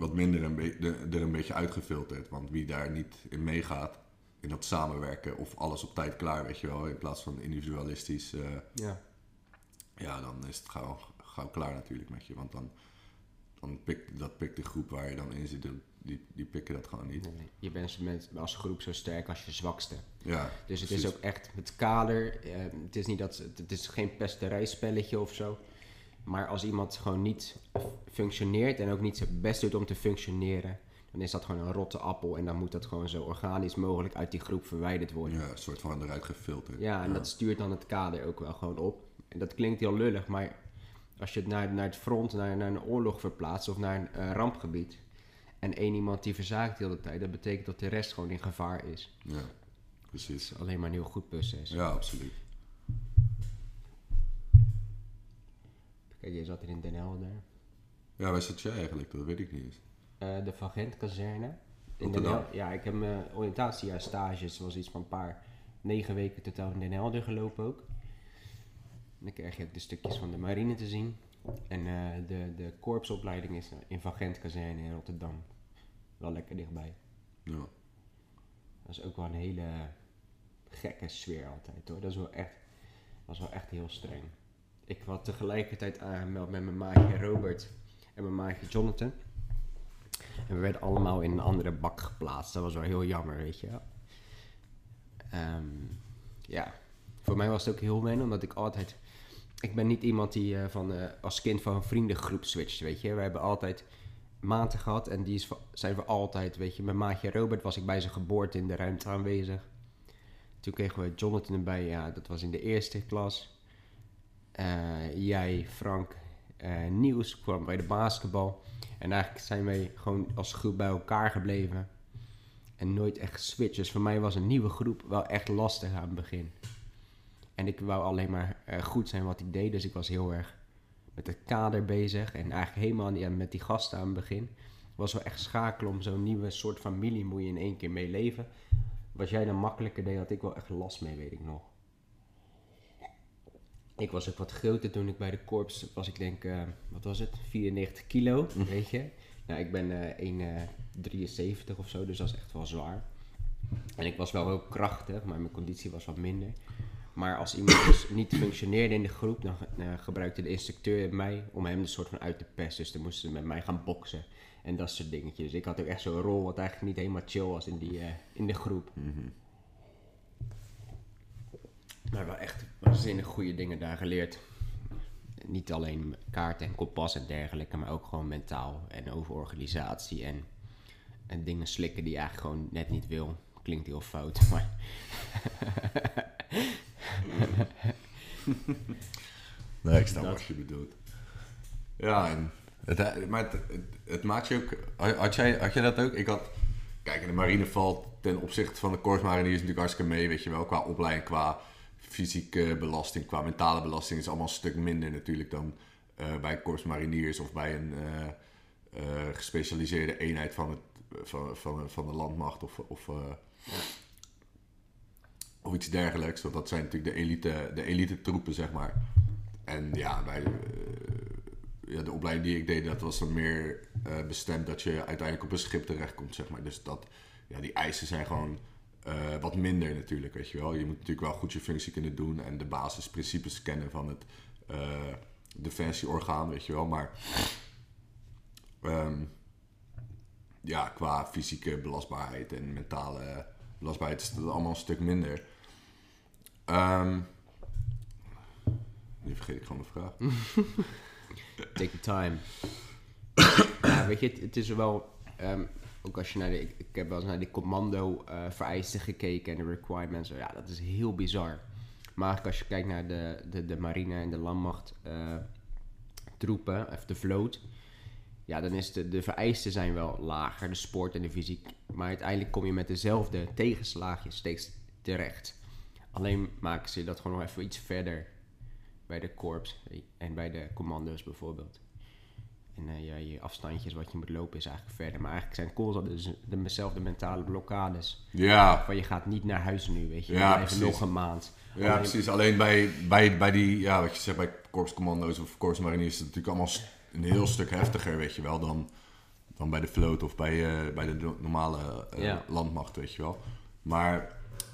wat minder een de, er een beetje uitgefilterd. Want wie daar niet in meegaat, in dat samenwerken of alles op tijd klaar, weet je wel. In plaats van individualistisch, eh, Ja. ja, dan is het gauw, gauw klaar natuurlijk met je. Want dan, dan pikt, dat pikt de groep waar je dan in zit, die, die pikken dat gewoon niet. Nee, je bent met, als groep zo sterk als je zwakste. Ja, Dus het precies. is ook echt het kader. eh, het is niet dat het, het is geen pesterijspelletje of zo. Maar als iemand gewoon niet functioneert en ook niet zijn best doet om te functioneren, dan is dat gewoon een rotte appel en dan moet dat gewoon zo organisch mogelijk uit die groep verwijderd worden. Ja, een soort van eruit gefilterd. Ja, en dat stuurt dan het kader ook wel gewoon op. En dat klinkt heel lullig, maar als je het naar, naar het front, naar, naar een oorlog verplaatst of naar een eh, rampgebied. En één iemand die verzaakt de hele tijd, dat betekent dat de rest gewoon in gevaar is. Ja, precies. Is alleen maar een heel goed proces. Ja, absoluut. Kijk, je zat hier in Den Helder. Ja, waar zat jij eigenlijk? Dat weet ik niet eens. Eh, de Van Gent kazerne. In Den Rotterdam. Hel- ja, ik heb mijn oriëntatiejaar stages, was iets van een paar, negen weken totaal in Den Helder gelopen ook. En dan krijg je ook de stukjes van de marine te zien. En eh, de, de korpsopleiding is in Van Gent kazerne in Rotterdam. Wel lekker dichtbij. Ja. Dat is ook wel een hele gekke sfeer altijd hoor. Dat is wel echt, was wel echt heel streng. Ik was tegelijkertijd aangemeld met mijn maatje Robert en mijn maatje Jonathan. En we werden allemaal in een andere bak geplaatst. Dat was wel heel jammer, weet je. Ehm, ja, voor mij was het ook heel wennen, omdat ik altijd... Ik ben niet iemand die eh, van, eh, als kind van een vriendengroep switcht, weet je. We hebben altijd maten gehad en die is, zijn we altijd, weet je. Mijn maatje Robert was ik bij zijn geboorte in de ruimte aanwezig. Toen kregen we Jonathan erbij, ja, dat was in de eerste klas. Eh, jij, Frank, eh Niels kwam bij de basketbal. En eigenlijk zijn wij gewoon als groep bij elkaar gebleven. En nooit echt geswitcht. Dus voor mij was een nieuwe groep wel echt lastig aan het begin. En ik wou alleen maar eh, goed zijn wat ik deed. Dus ik was heel erg met het kader bezig. En eigenlijk helemaal aan- met die gasten aan het begin. Was wel echt schakelen om zo'n nieuwe soort familie moet je in één keer mee leven. Wat jij dan makkelijker deed, had ik wel echt last mee, weet ik nog. Ik was ook wat groter toen ik bij de korps was. Ik denk, eh, wat was het? 94 kilo, weet je. Nou, ik ben eh 1,73 of zo, dus dat is echt wel zwaar. En ik was wel heel krachtig, maar mijn conditie was wat minder. Maar als iemand dus niet functioneerde in de groep, dan eh, gebruikte de instructeur mij om hem een soort van uit te pesten. Dus dan moesten ze met mij gaan boksen en dat soort dingetjes. Dus ik had ook echt zo'n rol wat eigenlijk niet helemaal chill was in, die, eh, in de groep. Maar wel echt waanzinnig goede dingen daar geleerd. Niet alleen kaarten en kompas en dergelijke, maar ook gewoon mentaal en over organisatie en, en dingen slikken die je eigenlijk gewoon net niet wil. Klinkt heel fout, maar Nee, ik snap Dat. wat je bedoelt. Ja, en het, maar het, het, het maakt je ook... Had jij, had jij dat ook? Ik had... Kijk, de marine valt ten opzichte van de korpsmariniers natuurlijk hartstikke mee, weet je wel. Qua opleiding, qua fysieke belasting, qua mentale belasting is allemaal een stuk minder natuurlijk dan eh, bij korpsmariniers of bij een eh, eh, gespecialiseerde eenheid van, het, van, van, van de landmacht of, of, of iets dergelijks. Want dat zijn natuurlijk de elite, de elite troepen, zeg maar. En ja, bij ja, de opleiding die ik deed, dat was dan meer bestemd dat je uiteindelijk op een schip terechtkomt, zeg maar. Dus dat, ja, die eisen zijn gewoon eh, wat minder natuurlijk, weet je wel. Je moet natuurlijk wel goed je functie kunnen doen en de basisprincipes kennen van het eh defensieorgaan, weet je wel. Maar ehm, ja, qua fysieke belastbaarheid en mentale belastbaarheid is dat allemaal een stuk minder. Ehm nu vergeet ik gewoon de vraag. take your time. ja, weet je, het, het is wel... ehm, ook als je naar de... Ik, heb wel eens naar die commando eh, vereisten gekeken en de requirements. Ja, dat is heel bizar. Maar als je kijkt naar de, de, de marine en de landmacht eh, troepen, of de vloot... Ja, dan is de, de vereisten zijn wel lager, de sport en de fysiek. Maar uiteindelijk kom je met dezelfde tegenslagen steeds terecht. Alleen maken ze dat gewoon nog even iets verder bij de korps en bij de commando's bijvoorbeeld. En eh, ja, je afstandjes wat je moet lopen is eigenlijk verder. Maar eigenlijk zijn dus de- dezelfde mentale blokkades. Ja, Van je gaat niet naar huis nu, weet je. Ja, precies. nog een maand. ja Alleen- precies. Alleen bij, bij, bij die, ja, wat je zegt, bij korpscommando's of korpsmariniers is het natuurlijk allemaal een heel stuk heftiger, weet je wel, dan, dan bij de vloot of bij, eh, bij de no- normale eh, Ja. landmacht, weet je wel. Maar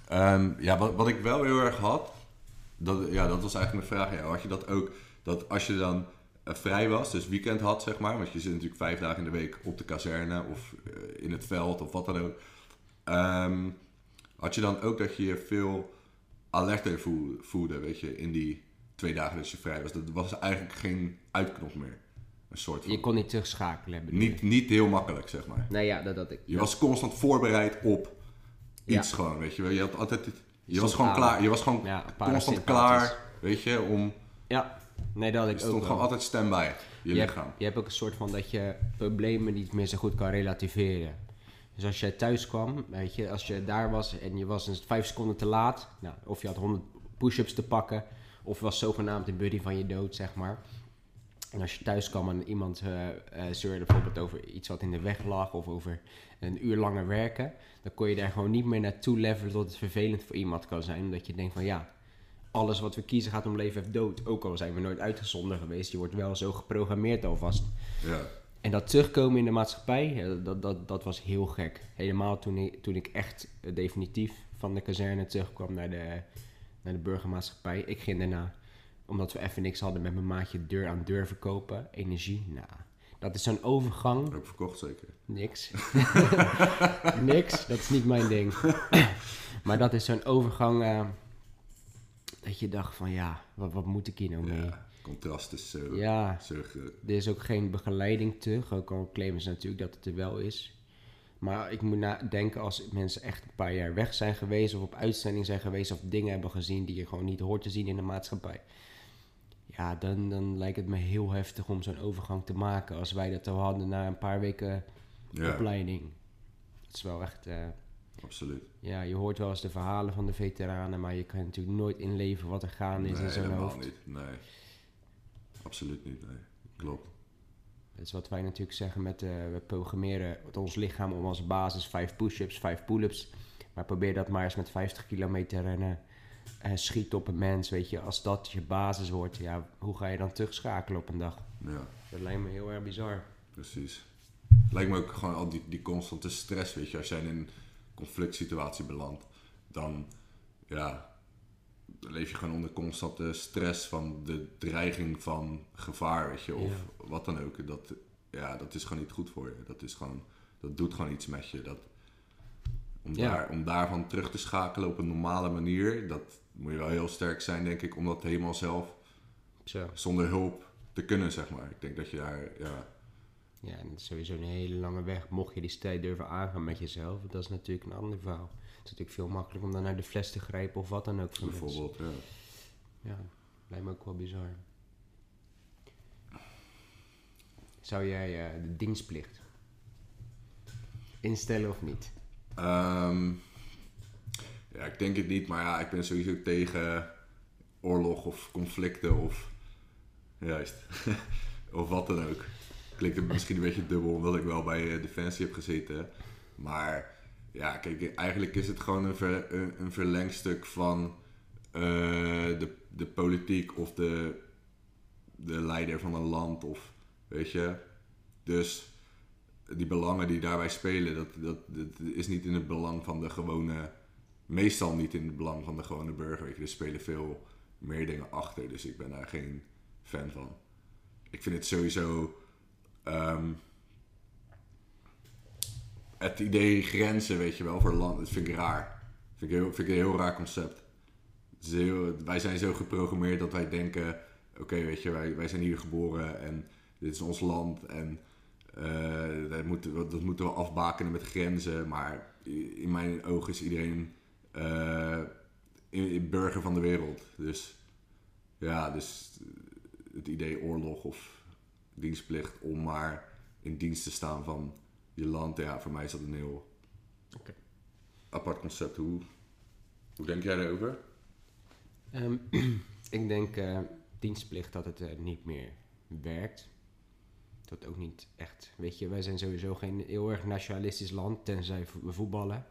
ehm, ja, wat, wat ik wel heel erg had, dat, ja, dat was eigenlijk mijn vraag. Ja, had je dat ook, dat als je dan vrij was, dus weekend had, zeg maar, want je zit natuurlijk vijf dagen in de week op de kazerne of eh, in het veld of wat dan ook. Ehm, had je dan ook dat je je veel alerter voel- voelde, weet je, in die twee dagen dat je vrij was? Dat was eigenlijk geen uitknop meer. Een soort van. Je kon niet terugschakelen. Niet, niet heel makkelijk, zeg maar. Nee, ja, dat dat ik. Je was constant voorbereid op iets Ja. gewoon, weet je wel. Je had altijd je was gewoon aan. klaar. Je was gewoon Ja, constant klaar, weet je, om... Ja, nee, dat had Je ik stond ook gewoon wel. altijd stand-by, je, je, hebt, lichaam. je hebt ook een soort van dat je problemen niet meer zo goed kan relativeren. Dus als jij thuis kwam, weet je, als je daar was en je was eens vijf seconden te laat, nou, of je had 100 push-ups te pakken, of was zogenaamd de buddy van je dood, zeg maar. En als je thuis kwam en iemand eh eh, zeurde bijvoorbeeld over iets wat in de weg lag, of over een uur langer werken, dan kon je daar gewoon niet meer naartoe levelen tot het vervelend voor iemand kan zijn. Omdat je denkt van ja, alles wat we kiezen gaat om leven of dood. Ook al zijn we nooit uitgezonden geweest, je wordt wel zo geprogrammeerd alvast. Ja. En dat terugkomen in de maatschappij, dat, dat, dat was heel gek. Helemaal toen ik, toen ik echt eh, definitief van de kazerne terugkwam naar de, naar de burgermaatschappij. Ik ging daarna, omdat we even niks hadden met mijn maatje, deur aan deur verkopen. Energie, nou, dat is zo'n overgang. Ook verkocht zeker. Niks. Niks, dat is niet mijn ding. maar dat is zo'n overgang eh, dat je dacht van ja, wat, wat moet ik hier nou mee? Ja, contrast is zo, Ja, zo er is ook geen begeleiding terug, ook al claimen ze natuurlijk dat het er wel is. Maar ik moet nadenken als mensen echt een paar jaar weg zijn geweest of op uitzending zijn geweest of dingen hebben gezien die je gewoon niet hoort te zien in de maatschappij. Ja, dan, dan lijkt het me heel heftig om zo'n overgang te maken als wij dat al hadden na een paar weken Ja, opleiding. Het is wel echt, eh, absoluut. ja, je hoort wel eens de verhalen van de veteranen, maar je kan natuurlijk nooit inleven wat er gaande is nee, in zo'n helemaal hoofd. niet. Nee. Absoluut niet, nee. Klopt. Dat is wat wij natuurlijk zeggen met, eh, we programmeren het ons lichaam om als basis vijf push-ups, vijf pull-ups. Maar probeer dat maar eens met 50 kilometer rennen. eh schiet op een mens, weet je. Als dat je basis wordt, ja, hoe ga je dan terugschakelen op een dag? Ja, Dat lijkt me heel erg bizar. precies. Lijkt me ook gewoon al die, die constante stress, weet je. Als jij in conflict situatie belandt, dan, ja, dan leef je gewoon onder constante stress van de dreiging van gevaar, weet je. Of wat dan ook. Dat, ja, dat is gewoon niet goed voor je. Dat is gewoon, dat doet gewoon iets met je. Dat, om, Ja. daar, om daarvan terug te schakelen op een normale manier, dat moet je wel heel sterk zijn, denk ik, om dat helemaal zelf Zo. zonder hulp te kunnen, zeg maar. Ik denk dat je daar, ja, Ja, en het is sowieso een hele lange weg. Mocht je die strijd durven aangaan met jezelf, dat is natuurlijk een ander verhaal. Het is natuurlijk veel makkelijker om dan naar de fles te grijpen of wat dan ook. voor mensen. bijvoorbeeld, ja. Ja, lijkt me ook wel bizar. Zou jij eh, de dienstplicht instellen of niet? Ehm, ja, ik denk het niet, maar ja, ik ben sowieso tegen oorlog of conflicten of, juist, of wat dan ook. Klinkt het misschien een beetje dubbel, omdat ik wel bij eh, Defensie heb gezeten. Maar ja, kijk, eigenlijk is het gewoon een, een, verlengstuk van eh, de, de politiek of de, de leider van een land of, weet je. Dus die belangen die daarbij spelen, dat, dat, dat is niet in het belang van de gewone, meestal niet in het belang van de gewone burger. Weet je. Er spelen veel meer dingen achter, dus ik ben daar geen fan van. Ik vind het sowieso. Ehm, het idee grenzen, weet je wel, voor land, dat vind ik raar. Vind ik, heel, vind ik een heel raar concept. Wij zijn zo geprogrammeerd dat wij denken: oké, weet je, wij, wij zijn hier geboren en dit is ons land en eh, dat, moeten we, dat moeten we afbakenen met grenzen. Maar in mijn ogen is iedereen eh, burger van de wereld. Dus ja, dus het idee oorlog of dienstplicht om maar in dienst te staan van je land, ja, voor mij is dat een heel apart concept. Hoe, hoe denk jij daarover? Ehm, ik denk eh, dienstplicht dat het eh, niet meer werkt. Dat ook niet echt. Weet je, wij zijn sowieso geen heel erg nationalistisch land, tenzij we voetballen.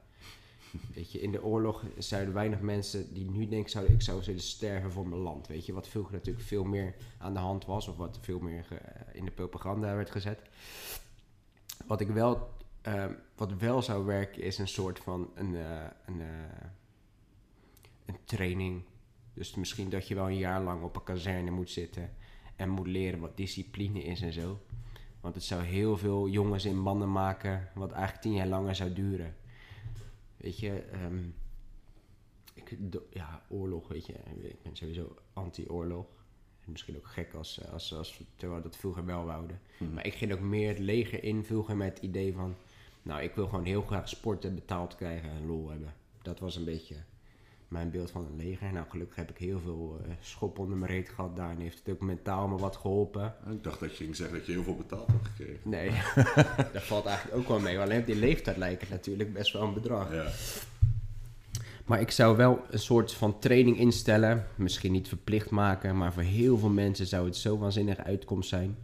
Weet je, in de oorlog zouden weinig mensen die nu denken, zouden, ik zou zullen sterven voor mijn land. Weet je, wat vroeger natuurlijk veel meer aan de hand was, of wat veel meer ge- in de propaganda werd gezet. Wat ik wel, ehm, wat wel zou werken, is een soort van een, eh, een, eh, een training. Dus misschien dat je wel een jaar lang op een kazerne moet zitten en moet leren wat discipline is en zo. Want het zou heel veel jongens in mannen maken, wat eigenlijk tien jaar langer zou duren. Weet je, ehm, ik, ja, oorlog, weet je, ik ben sowieso anti-oorlog. Misschien ook gek als, als, als terwijl we dat vroeger wel wouden. Maar ik ging ook meer het leger invulgen met het idee van... Nou, ik wil gewoon heel graag sporten, betaald krijgen en lol hebben. Dat was een beetje mijn beeld van een leger. Nou, gelukkig heb ik heel veel eh, schop onder mijn reet gehad daar. En heeft het ook mentaal me wat geholpen. Ik dacht dat je ging zeggen dat je heel veel betaald had gekregen. Nee, dat valt eigenlijk ook wel mee. Alleen op die leeftijd lijkt het natuurlijk best wel een bedrag. Ja. Maar ik zou wel een soort van training instellen. Misschien niet verplicht maken, maar voor heel veel mensen zou het zo waanzinnige uitkomst zijn.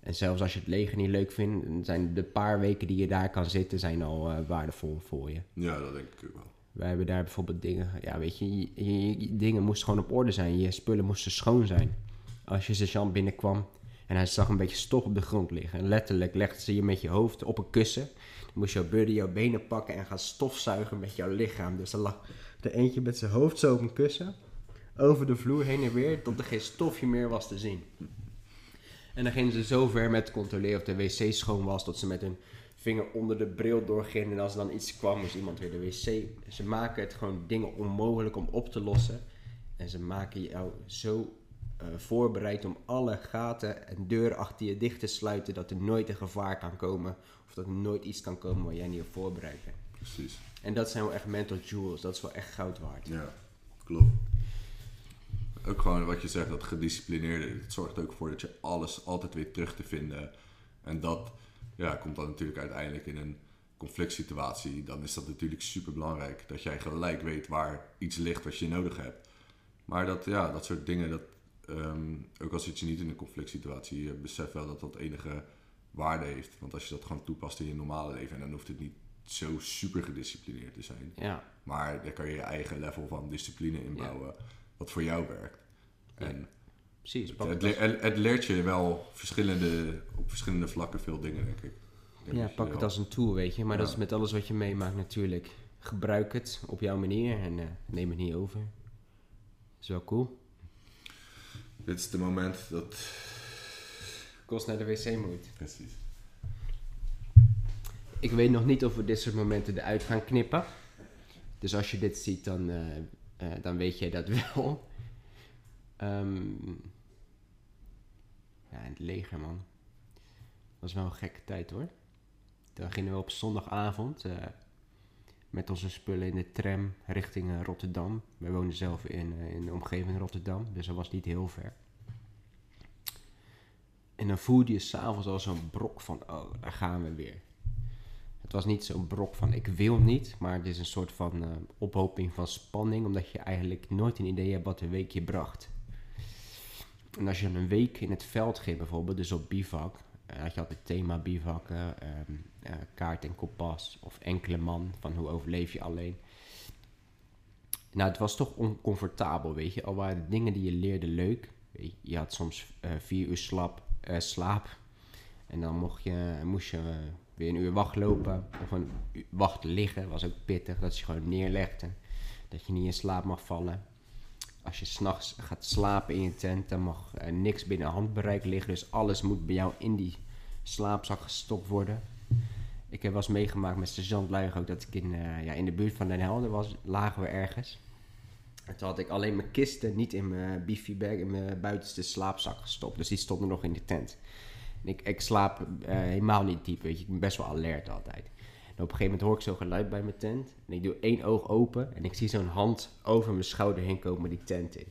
En zelfs als je het leger niet leuk vindt, zijn de paar weken die je daar kan zitten, zijn al eh, waardevol voor je. ja, dat denk ik ook wel. Wij hebben daar bijvoorbeeld dingen, ja weet je, je, dingen moesten gewoon op orde zijn. Je spullen moesten schoon zijn. Als je sergeant binnenkwam en hij zag een beetje stof op de grond liggen. En letterlijk legde ze je met je hoofd op een kussen. Dan moest jouw buddy jouw benen pakken en gaan stofzuigen met jouw lichaam. Dus er lag er eentje met zijn hoofd zo op een kussen. Over de vloer heen en weer, tot er geen stofje meer was te zien. En dan gingen ze zo ver met controleren of de wc schoon was, dat ze met hun vinger onder de bril doorgingen. En als er dan iets kwam, moest iemand weer de wc. Ze maken het gewoon dingen onmogelijk om op te lossen. En ze maken jou zo eh, voorbereid om alle gaten en deuren achter je dicht te sluiten, dat er nooit een gevaar kan komen. Of dat er nooit iets kan komen waar jij niet op voorbereid bent. Precies. En dat zijn wel echt mental jewels, dat is wel echt goud waard. Ja, klopt. Ook gewoon wat je zegt, dat gedisciplineerde. Het zorgt ook voor dat je alles altijd weer terug te vinden. En dat ja, komt dan natuurlijk uiteindelijk in een conflict situatie. Dan is dat natuurlijk super belangrijk. Dat jij gelijk weet waar iets ligt wat je nodig hebt. Maar dat, ja, dat soort dingen, dat, ehm, ook al zit je niet in een conflict situatie, je beseft wel dat dat enige waarde heeft. Want als je dat gewoon toepast in je normale leven, en dan hoeft het niet zo super gedisciplineerd te zijn. Ja, Maar daar kan je je eigen level van discipline inbouwen, wat voor jou werkt. En precies. het, het, het le- het- het leert je wel verschillende, op verschillende vlakken veel dingen, denk ik. Denk Ja, pak het wel- als een tool, weet je. Maar dat is met alles wat je meemaakt natuurlijk. Gebruik het op jouw manier en eh, neem het niet over. is wel cool. Dit is het moment dat... Kost naar de wc moet. Precies. Ik weet nog niet of we dit soort momenten eruit gaan knippen. Dus als je dit ziet, dan, eh, eh, dan weet jij dat wel. Ehm, ja, in het leger, man. was wel een gekke tijd, hoor. Dan gingen we op zondagavond eh, met onze spullen in de tram richting eh, Rotterdam. We woonden zelf in, eh, in de omgeving Rotterdam, dus dat was niet heel ver. En dan voelde je s'avonds al zo'n brok van, oh, daar gaan we weer. Het was niet zo'n brok van ik wil niet, maar het is een soort van ophoping van spanning, omdat je eigenlijk nooit een idee hebt wat de week je bracht. En als je een week in het veld ging bijvoorbeeld, dus op bivak, eh, had je altijd thema bivakken, ehm, eh, kaart en kompas of enkele man, van hoe overleef je alleen. Nou, het was toch oncomfortabel, weet je. Al waren de dingen die je leerde leuk. Je, had soms eh, vier uur slap, slaap. En dan mocht je, moest je weer een uur wachtlopen. Of een wacht liggen. was ook pittig. Dat je gewoon neerlegde. Dat je niet in slaap mag vallen. Als je s'nachts gaat slapen in je tent, dan mag eh, niks binnen handbereik liggen. Dus alles moet bij jou in die slaapzak gestopt worden. Ik heb wel eens meegemaakt met sergeant Luig ook dat ik in, eh, ja, in de buurt van Den Helder was. Lagen we ergens. En toen had ik alleen mijn kisten niet in mijn beefy bag, in mijn buitenste slaapzak gestopt. Dus die stonden nog in de tent. En ik, ik slaap eh, helemaal niet diep, weet je. Ik ben best wel alert altijd. En op een gegeven moment hoor ik zo geluid bij mijn tent. En ik doe één oog open en ik zie zo'n hand over mijn schouder heen komen die tent in.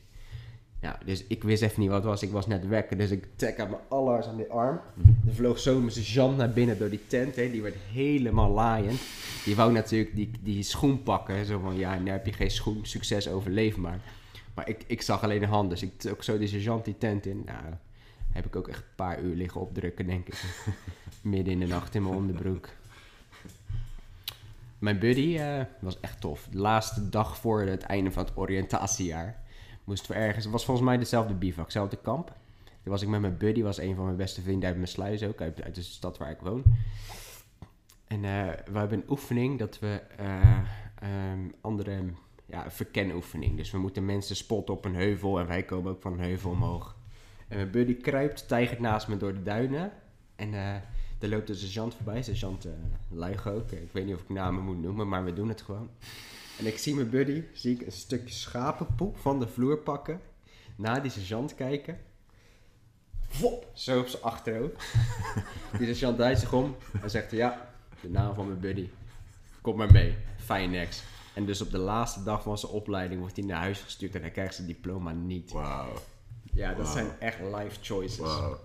Ja, dus ik wist even niet wat het was. Ik was net wekker, dus ik trek aan mijn allerhardst aan die arm. Er vloog zo mijn sergeant naar binnen door die tent. Hè. Die werd helemaal laaiend. Die wou natuurlijk die, die schoen pakken. Zo van, ja, nu heb je geen schoen. Succes, overleef maar. Maar ik, ik zag alleen de hand. Dus ik trok zo die sergeant die tent in. Nou, heb ik ook echt een paar uur liggen opdrukken, denk ik. Midden in de nacht in mijn onderbroek. Mijn buddy eh, was echt tof. De laatste dag voor het einde van het oriëntatiejaar moesten we ergens... Het was volgens mij dezelfde bivak, hetzelfde kamp. Toen was ik met mijn buddy, was een van mijn beste vrienden uit mijn sluis ook, uit, uit de stad waar ik woon. En eh, we hebben een oefening dat we ehm, andere, ja, een verkenoefening. Dus we moeten mensen spotten op een heuvel en wij komen ook van een heuvel omhoog. En mijn buddy kruipt, tijgert naast me door de duinen. En er loopt een sergeant voorbij, sergeant uh, Luig ook. Ik weet niet of ik namen moet noemen, maar we doen het gewoon. En ik zie mijn buddy, zie ik een stukje schapenpoep van de vloer pakken. Naar die sergeant kijken. Vop, zo op zijn achterhoofd. die sergeant draait zich om en zegt ja, de naam van mijn buddy. Kom maar mee, Finex. En dus op de laatste dag van zijn opleiding wordt hij naar huis gestuurd en hij krijgt zijn diploma niet. Wauw. Ja, dat Wow. zijn echt life choices. Wauw.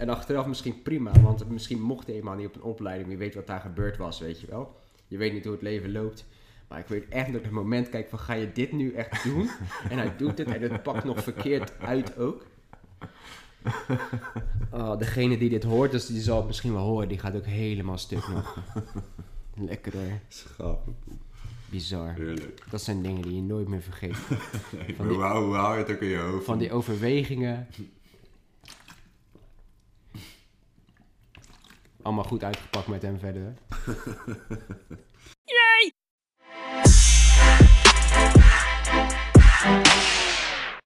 En achteraf misschien prima, want misschien mocht hij helemaal niet op een opleiding. Wie weet wat daar gebeurd was, weet je wel. Je weet niet hoe het leven loopt. Maar ik weet echt dat het moment kijk van ga je dit nu echt doen? en hij doet het en het pakt nog verkeerd uit ook. Oh, degene die dit hoort, dus die zal het misschien wel horen, die gaat ook helemaal stuk nog. Lekker hoor. Schapenpoep. Bizar. Heerlijk. Dat zijn dingen die je nooit meer vergeet. Nee, Van die- hoe hou je het ook in je hoofd? Van die overwegingen. Allemaal goed uitgepakt met hem verder.